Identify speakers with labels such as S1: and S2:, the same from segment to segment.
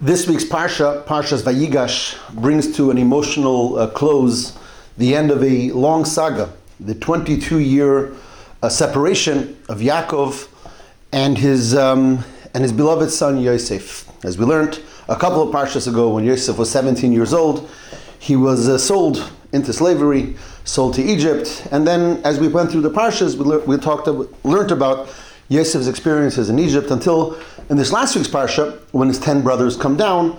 S1: This week's Parsha, Parshas Vayigash, brings to an emotional uh, close the end of a long saga, the 22 year uh, separation of Yaakov and his, um, and his beloved son Yosef. As we learned a couple of Parshas ago, when Yosef was 17 years old, he was uh, sold into slavery, sold to Egypt, and then as we went through the Parshas, we, le- we talked, learned about Yosef's experiences in Egypt until in this last week's parsha, when his ten brothers come down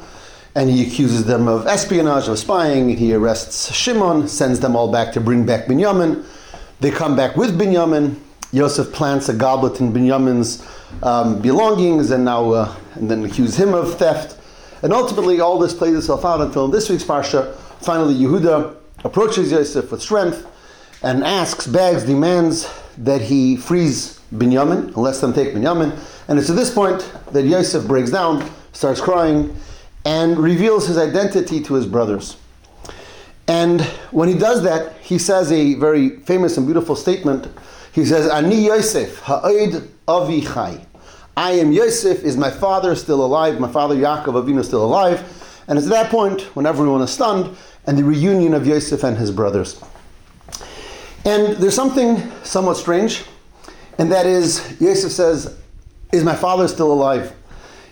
S1: and he accuses them of espionage, of spying, he arrests Shimon, sends them all back to bring back Binyamin. They come back with Binyamin. Yosef plants a goblet in Binyamin's um, belongings and now uh, and then accuse him of theft. And ultimately, all this plays itself out until in this week's parsha, finally Yehuda approaches Yosef with strength and asks, begs, demands that he frees Binyamin, and lets them take Binyamin. And it's at this point that Yosef breaks down, starts crying, and reveals his identity to his brothers. And when he does that, he says a very famous and beautiful statement. He says, Ani Yosef, ha'od avichai. I am Yosef, is my father still alive? My father Yaakov Avinu still alive? And it's at that point when everyone is stunned, and the reunion of Yosef and his brothers. And there's something somewhat strange and that is, Yosef says, Is my father still alive?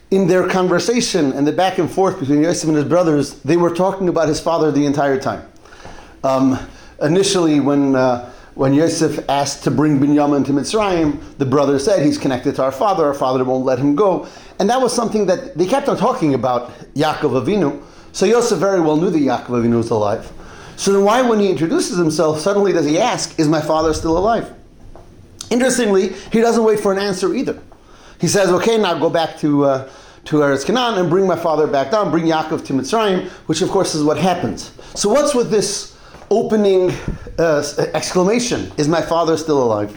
S1: In their conversation and the back and forth between Yosef and his brothers, they were talking about his father the entire time. Um, initially, when, uh, when Yosef asked to bring Binyamin to Mitzrayim, the brother said, He's connected to our father, our father won't let him go. And that was something that they kept on talking about Yaakov Avinu. So Yosef very well knew that Yaakov Avinu was alive. So then, why, when he introduces himself, suddenly does he ask, Is my father still alive? Interestingly, he doesn't wait for an answer either. He says, okay, now go back to, uh, to Eretz Canaan and bring my father back down, bring Yaakov to Mitzrayim, which of course is what happens. So what's with this opening uh, exclamation, is my father still alive?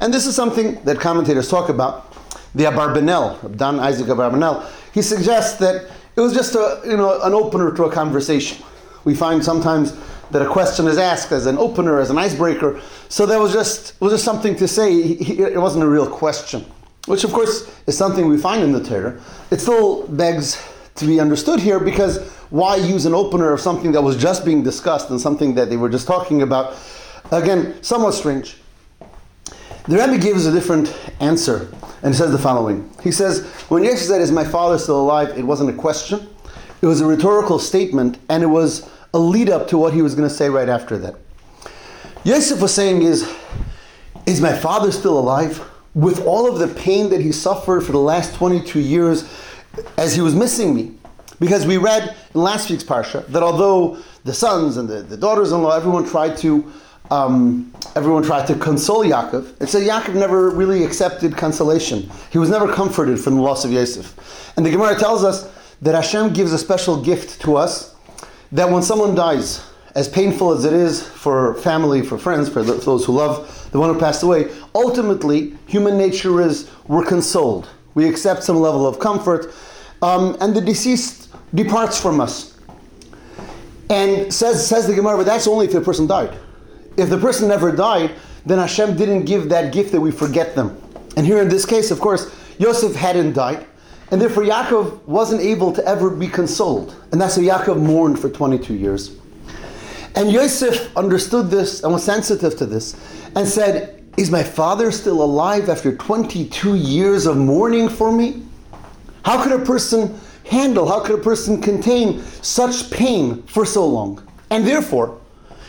S1: And this is something that commentators talk about. The Abarbanel, Don Isaac Abarbanel, he suggests that it was just a, you know, an opener to a conversation. We find sometimes that a question is asked as an opener, as an icebreaker. So that was just was just something to say. It wasn't a real question, which of course is something we find in the Torah. It still begs to be understood here because why use an opener of something that was just being discussed and something that they were just talking about? Again, somewhat strange. The Rebbe gives a different answer and says the following. He says, When Yeshua said, Is my father still alive? it wasn't a question, it was a rhetorical statement, and it was a lead up to what he was going to say right after that. Yosef was saying is, is my father still alive? With all of the pain that he suffered for the last 22 years as he was missing me. Because we read in last week's Parsha that although the sons and the, the daughters-in-law, everyone tried to um, everyone tried to console Yaakov. and so Yaakov never really accepted consolation. He was never comforted from the loss of Yosef. And the Gemara tells us that Hashem gives a special gift to us that when someone dies, as painful as it is for family, for friends, for those who love the one who passed away, ultimately, human nature is we're consoled. We accept some level of comfort, um, and the deceased departs from us. And says, says the Gemara, but that's only if the person died. If the person never died, then Hashem didn't give that gift that we forget them. And here in this case, of course, Yosef hadn't died. And therefore, Yaakov wasn't able to ever be consoled. And that's why Yaakov mourned for 22 years. And Yosef understood this and was sensitive to this and said, Is my father still alive after 22 years of mourning for me? How could a person handle, how could a person contain such pain for so long? And therefore,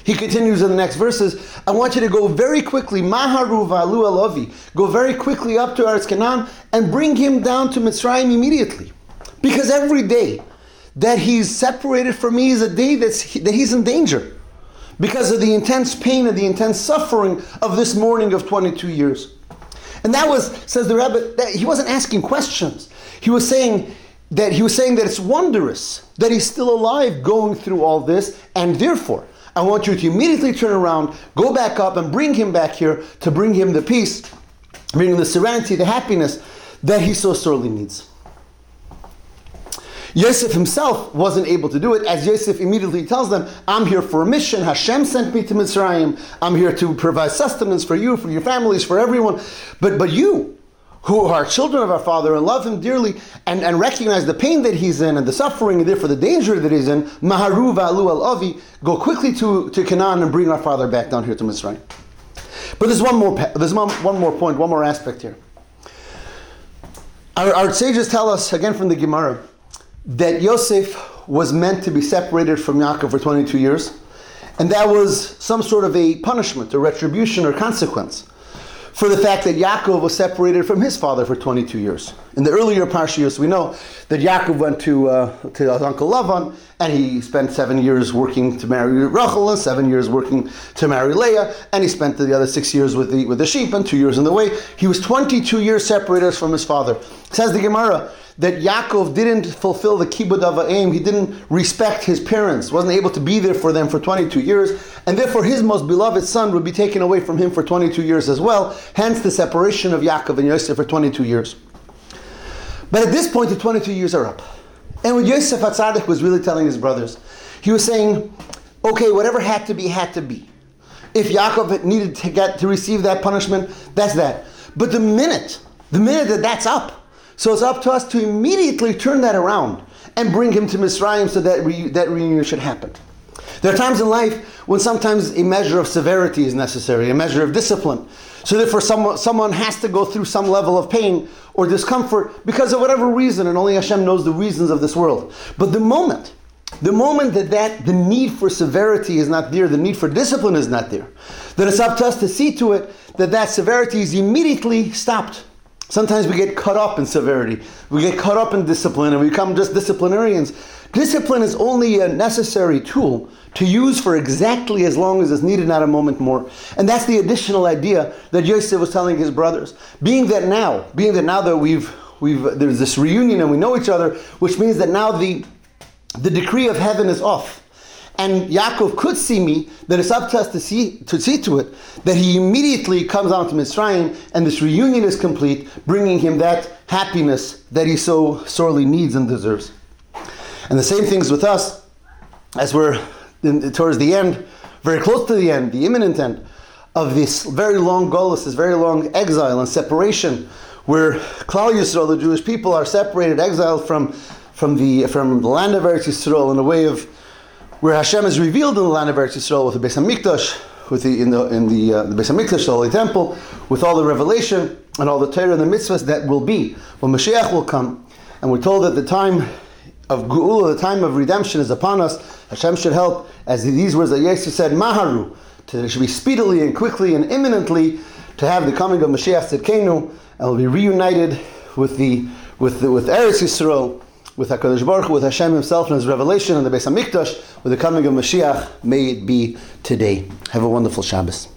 S1: he continues in the next verses. I want you to go very quickly, Maharu va'alu go very quickly up to Eretz Canaan and bring him down to Mitzrayim immediately. Because every day that he's separated from me is a day that's, that he's in danger. Because of the intense pain and the intense suffering of this mourning of 22 years. And that was, says the Rebbe, that he wasn't asking questions. He was saying that he was saying that it's wondrous that he's still alive going through all this, and therefore I want you to immediately turn around, go back up, and bring him back here to bring him the peace, bring him the serenity, the happiness that he so sorely needs. Yosef himself wasn't able to do it, as Yosef immediately tells them, I'm here for a mission. Hashem sent me to Mitzrayim. I'm here to provide sustenance for you, for your families, for everyone. But, but you, who are children of our Father and love Him dearly and, and recognize the pain that He's in and the suffering and therefore the danger that He's in, Maharu va'alu al avi, go quickly to, to Canaan and bring our Father back down here to Mitzrayim. But there's one more, there's one, one more point, one more aspect here. Our, our sages tell us, again from the Gemara, that Yosef was meant to be separated from Yaakov for 22 years, and that was some sort of a punishment, a retribution, or consequence for the fact that Yaakov was separated from his father for 22 years. In the earlier Parshios, we know that Yaakov went to, uh, to his uncle Lavan, and he spent seven years working to marry Rachel, and seven years working to marry Leah, and he spent the other six years with the, with the sheep, and two years in the way. He was 22 years separated from his father. Says the Gemara, that Yaakov didn't fulfill the kibbud av va'em, he didn't respect his parents, wasn't able to be there for them for 22 years, and therefore his most beloved son would be taken away from him for 22 years as well, hence the separation of Yaakov and Yosef for 22 years. But at this point, the 22 years are up. And when Yosef HaTzadik was really telling his brothers, he was saying, okay, whatever had to be, had to be. If Yaakov needed to get to receive that punishment, that's that. But the minute, the minute that that's up, so it's up to us to immediately turn that around and bring him to Mitzrayim so that re- that reunion should happen. There are times in life when sometimes a measure of severity is necessary, a measure of discipline. So therefore someone, someone has to go through some level of pain or discomfort because of whatever reason, and only Hashem knows the reasons of this world. But the moment, the moment that, that the need for severity is not there, the need for discipline is not there, then it's up to us to see to it that that severity is immediately stopped. Sometimes we get caught up in severity. We get caught up in discipline and we become just disciplinarians. Discipline is only a necessary tool to use for exactly as long as it's needed, not a moment more. And that's the additional idea that Yosef was telling his brothers. Being that now, being that now that we've we've there's this reunion and we know each other, which means that now the the decree of heaven is off and Yaakov could see me, that it's up to us to see to see to it that he immediately comes out to Mitzrayim, and this reunion is complete, bringing him that happiness that he so sorely needs and deserves. And the same things with us, as we're in, towards the end, very close to the end, the imminent end of this very long golus, this very long exile and separation, where Klal Yisrael, the Jewish people, are separated, exiled from from the from the land of Eretz Yisrael in a way of where Hashem is revealed in the land of Eretz Yisrael with the Beis Hamikdash, with the in the in the, uh, the Beis Hamikdash, the Holy Temple, with all the revelation and all the Torah and the mitzvahs that will be. When Mashiach will come, and we're told that the time of Geula, the time of redemption is upon us. Hashem should help, as these words that Yeshua said, Maharu, to, should be speedily and quickly and imminently to have the coming of Mashiach Tzidkenu, and we'll be reunited with the with the, with Eretz Yisrael with HaKadosh Baruch Hu, with Hashem Himself and His revelation in the Beis Hamikdash, with the coming of Mashiach, may it be today. Have a wonderful Shabbos.